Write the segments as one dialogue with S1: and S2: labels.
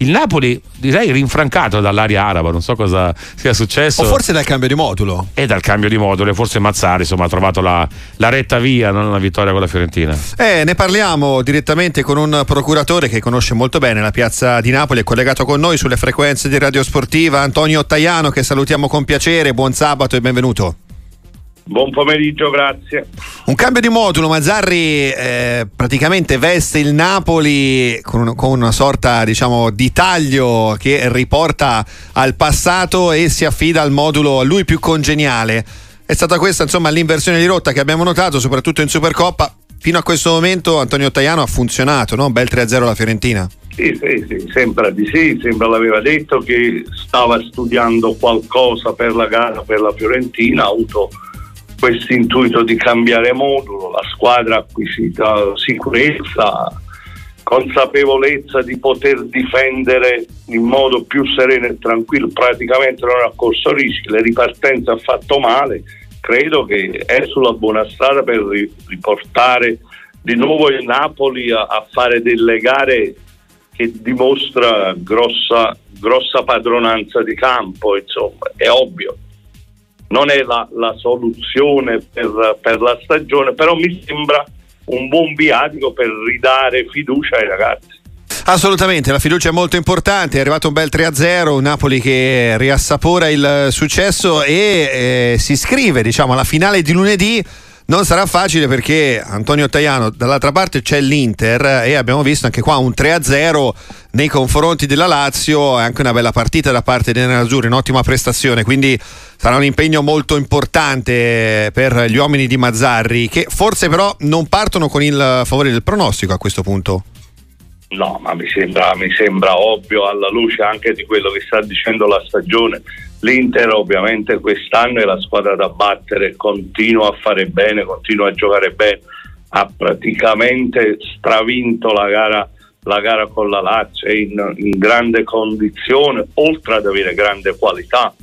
S1: il Napoli direi rinfrancato dall'aria araba, non so cosa sia successo.
S2: O forse dal cambio di modulo.
S1: E dal cambio di modulo, forse Mazzari insomma, ha trovato la, la, retta via, non una vittoria con la Fiorentina.
S2: Eh, ne parliamo direttamente con un procuratore che conosce molto bene la piazza di Napoli, è collegato con noi sulle frequenze di Radio Sportiva, Antonio Taiano, che salutiamo con piacere, buon sabato e benvenuto.
S3: Buon pomeriggio, grazie.
S2: Un cambio di modulo, Mazzarri eh, praticamente veste il Napoli con, con, una sorta diciamo, di taglio che riporta al passato e si affida al modulo a lui più congeniale. È stata questa insomma l'inversione di rotta che abbiamo notato soprattutto in Supercoppa. Fino a questo momento Antonio Tajano ha funzionato, no? Bel 3-0 alla Fiorentina.
S3: Sì, sì, sì, sembra di sì, sembra l'aveva detto che stava studiando qualcosa per la gara per la Fiorentina, ha avuto questo intuito di cambiare modulo, la squadra ha acquisito sicurezza, consapevolezza di poter difendere in modo più sereno e tranquillo, praticamente non ha corso rischi, le ripartenze ha fatto male, credo che è sulla buona strada per riportare di nuovo il Napoli a, a fare delle gare che dimostra grossa, grossa padronanza di campo, insomma, è ovvio non è la, la soluzione per, per, la stagione, però mi sembra un buon viatico per ridare fiducia ai ragazzi.
S2: Assolutamente, la fiducia è molto importante, è arrivato un bel 3-0, un Napoli che riassapora il successo e eh, si iscrive diciamo, alla finale di lunedì non sarà facile perché Antonio Tajano dall'altra parte c'è l'Inter e abbiamo visto anche qua un 3-0 nei confronti della Lazio, è anche una bella partita da parte dei Nerazzurri, un'ottima prestazione, quindi sarà un impegno molto importante per gli uomini di Mazzarri che forse però non partono con il favore del pronostico a questo punto.
S3: No, ma mi sembra, mi sembra ovvio alla luce anche di quello che sta dicendo la stagione L'Inter ovviamente quest'anno è la squadra da battere, continua a fare bene, continua a giocare bene, ha praticamente stravinto la gara, la gara con la Lazio, è in, in grande condizione, oltre ad avere grande qualità.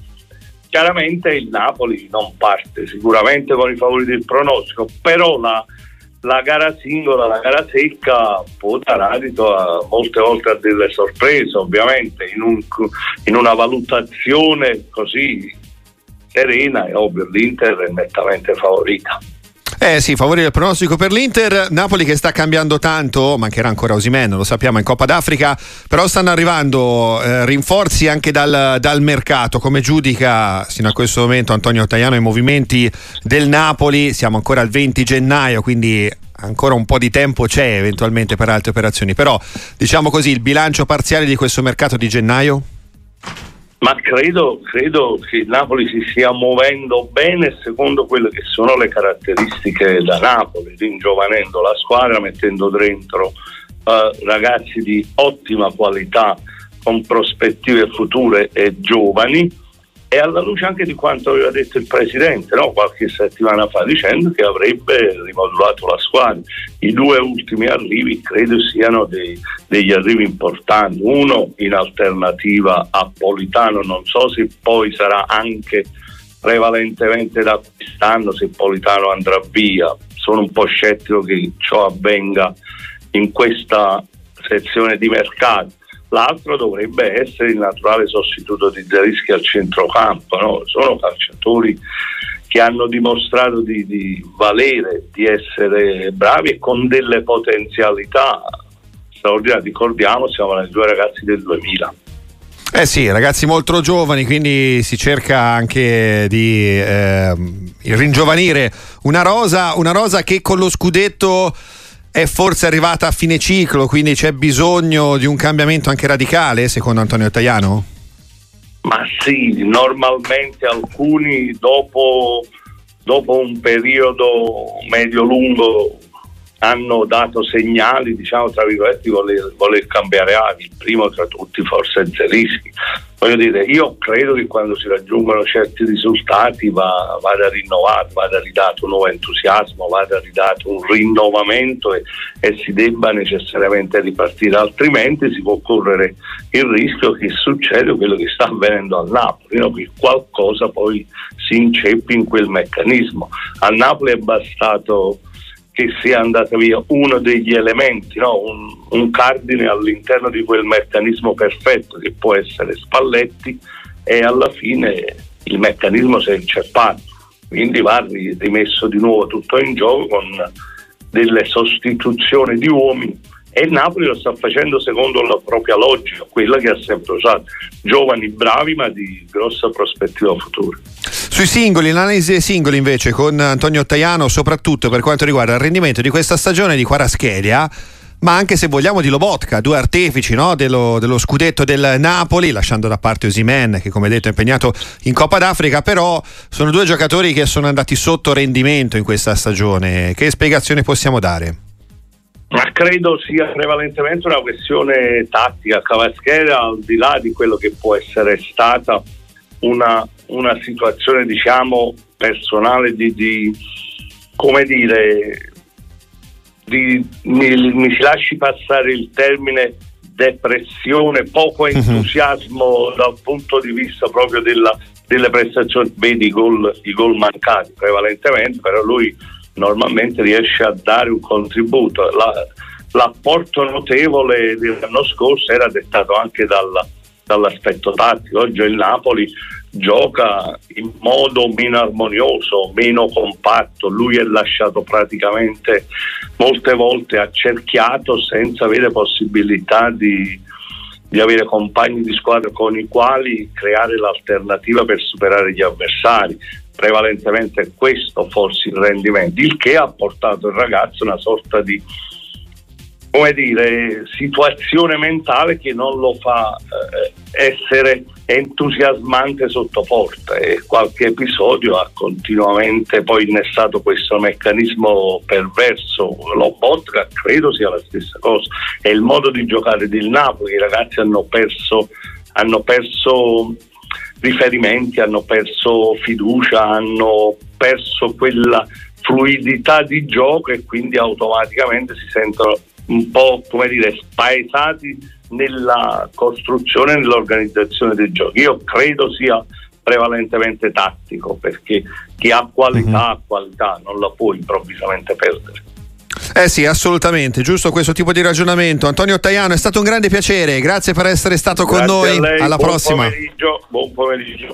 S3: Chiaramente il Napoli non parte sicuramente con i favori del pronostico, però la, la gara singola, la gara secca può dare adito a, molte volte a delle sorprese, ovviamente, in, un, in una valutazione così serena è ovvio l'Inter è nettamente favorita.
S2: Eh sì, favorire il pronostico per l'Inter. Napoli che sta cambiando tanto, mancherà ancora Osimen, lo sappiamo in Coppa d'Africa, però stanno arrivando eh, rinforzi anche dal, dal, mercato. Come giudica sino a questo momento Antonio Tajano i movimenti del Napoli? Siamo ancora al 20 gennaio, quindi ancora un po' di tempo c'è eventualmente per altre operazioni, però diciamo così il bilancio parziale di questo mercato di gennaio?
S3: Ma credo, credo, che il Napoli si stia muovendo bene secondo quelle che sono le caratteristiche da Napoli, ringiovanendo la squadra, mettendo dentro uh, ragazzi di ottima qualità con prospettive future e giovani e alla luce anche di quanto aveva detto il Presidente no? qualche settimana fa dicendo che avrebbe rimodulato la squadra. I due ultimi arrivi credo siano dei, degli arrivi importanti, uno in alternativa a Politano, non so se poi sarà anche prevalentemente da quest'anno se Politano andrà via, sono un po' scettico che ciò avvenga in questa sezione di mercato l'altro dovrebbe essere il naturale sostituto di Zerischi al centrocampo. No? Sono calciatori che hanno dimostrato di, di, valere, di essere bravi e con delle potenzialità straordinarie. Ricordiamo, siamo due ragazzi del 2000.
S2: Eh sì, ragazzi molto giovani, quindi si cerca anche di eh, ringiovanire una rosa, una rosa che con lo scudetto è forse arrivata a fine ciclo, quindi c'è bisogno di un cambiamento anche radicale, secondo Antonio Tajano?
S3: Ma sì, normalmente alcuni dopo, dopo un periodo medio-lungo hanno dato segnali, diciamo tra virgolette, di voler, voler cambiare avi. Il primo tra tutti forse Zelischi. Voglio dire, io credo che quando si raggiungono certi risultati va, vada rinnovato, vada ridato un nuovo entusiasmo, vada ridato un rinnovamento e, e si debba necessariamente ripartire, altrimenti si può correre il rischio che succeda quello che sta avvenendo al Napoli, no? che qualcosa poi si inceppi in quel meccanismo. A Napoli è bastato che sia andata via uno degli elementi, no? un, un, cardine all'interno di quel meccanismo perfetto che può essere Spalletti e alla fine il meccanismo si è inceppato, quindi va rimesso di nuovo tutto in gioco con delle sostituzioni di uomini e Napoli lo sta facendo secondo la propria logica, quella che ha sempre usato. Giovani bravi ma di grossa prospettiva futura.
S2: Sui singoli, l'analisi dei singoli invece con Antonio Taiano, soprattutto per quanto riguarda il rendimento di questa stagione di Quaraschelia, ma anche se vogliamo di Lobotka, due artefici no? dello, dello, scudetto del Napoli, lasciando da parte Osimen che come detto è impegnato in Coppa d'Africa, però sono due giocatori che sono andati sotto rendimento in questa stagione. Che spiegazione possiamo dare?
S3: Ma credo sia prevalentemente una questione tattica. Cavaschera, al di là di quello che può essere stata una, una situazione, diciamo, personale di, di come dire, di, mi, mi si lasci passare il termine depressione, poco mhm. entusiasmo uh-huh. dal punto di vista proprio della, delle prestazioni, vedi i gol, i gol mancati prevalentemente, però lui normalmente riesce a dare un contributo. La, l'apporto notevole dell'anno scorso era dettato anche dalla, dall'aspetto tattico. Oggi il Napoli gioca in modo meno armonioso, meno compatto. Lui è lasciato praticamente molte volte accerchiato senza avere possibilità di, di avere compagni di squadra con i quali creare l'alternativa per superare gli avversari prevalentemente questo forse il rendimento, il che ha portato il ragazzo a una sorta di come dire, situazione mentale che non lo fa eh, essere entusiasmante sotto porta. E qualche episodio ha continuamente poi innestato questo meccanismo perverso. Lo Botka credo sia la stessa cosa, è il modo di giocare del Napoli, i ragazzi hanno perso, hanno perso riferimenti, hanno perso fiducia, hanno perso quella fluidità di gioco e quindi automaticamente si sentono un po' come dire spaesati nella costruzione e nell'organizzazione dei giochi. Io credo sia prevalentemente tattico perché chi ha qualità mm-hmm. ha qualità, non la può improvvisamente perdere.
S2: Eh sì, assolutamente, giusto questo tipo di ragionamento. Antonio Tajano, è stato un grande piacere, grazie per essere stato
S3: grazie
S2: con noi.
S3: Lei,
S2: Alla
S3: buon
S2: prossima.
S3: Pomeriggio, buon pomeriggio.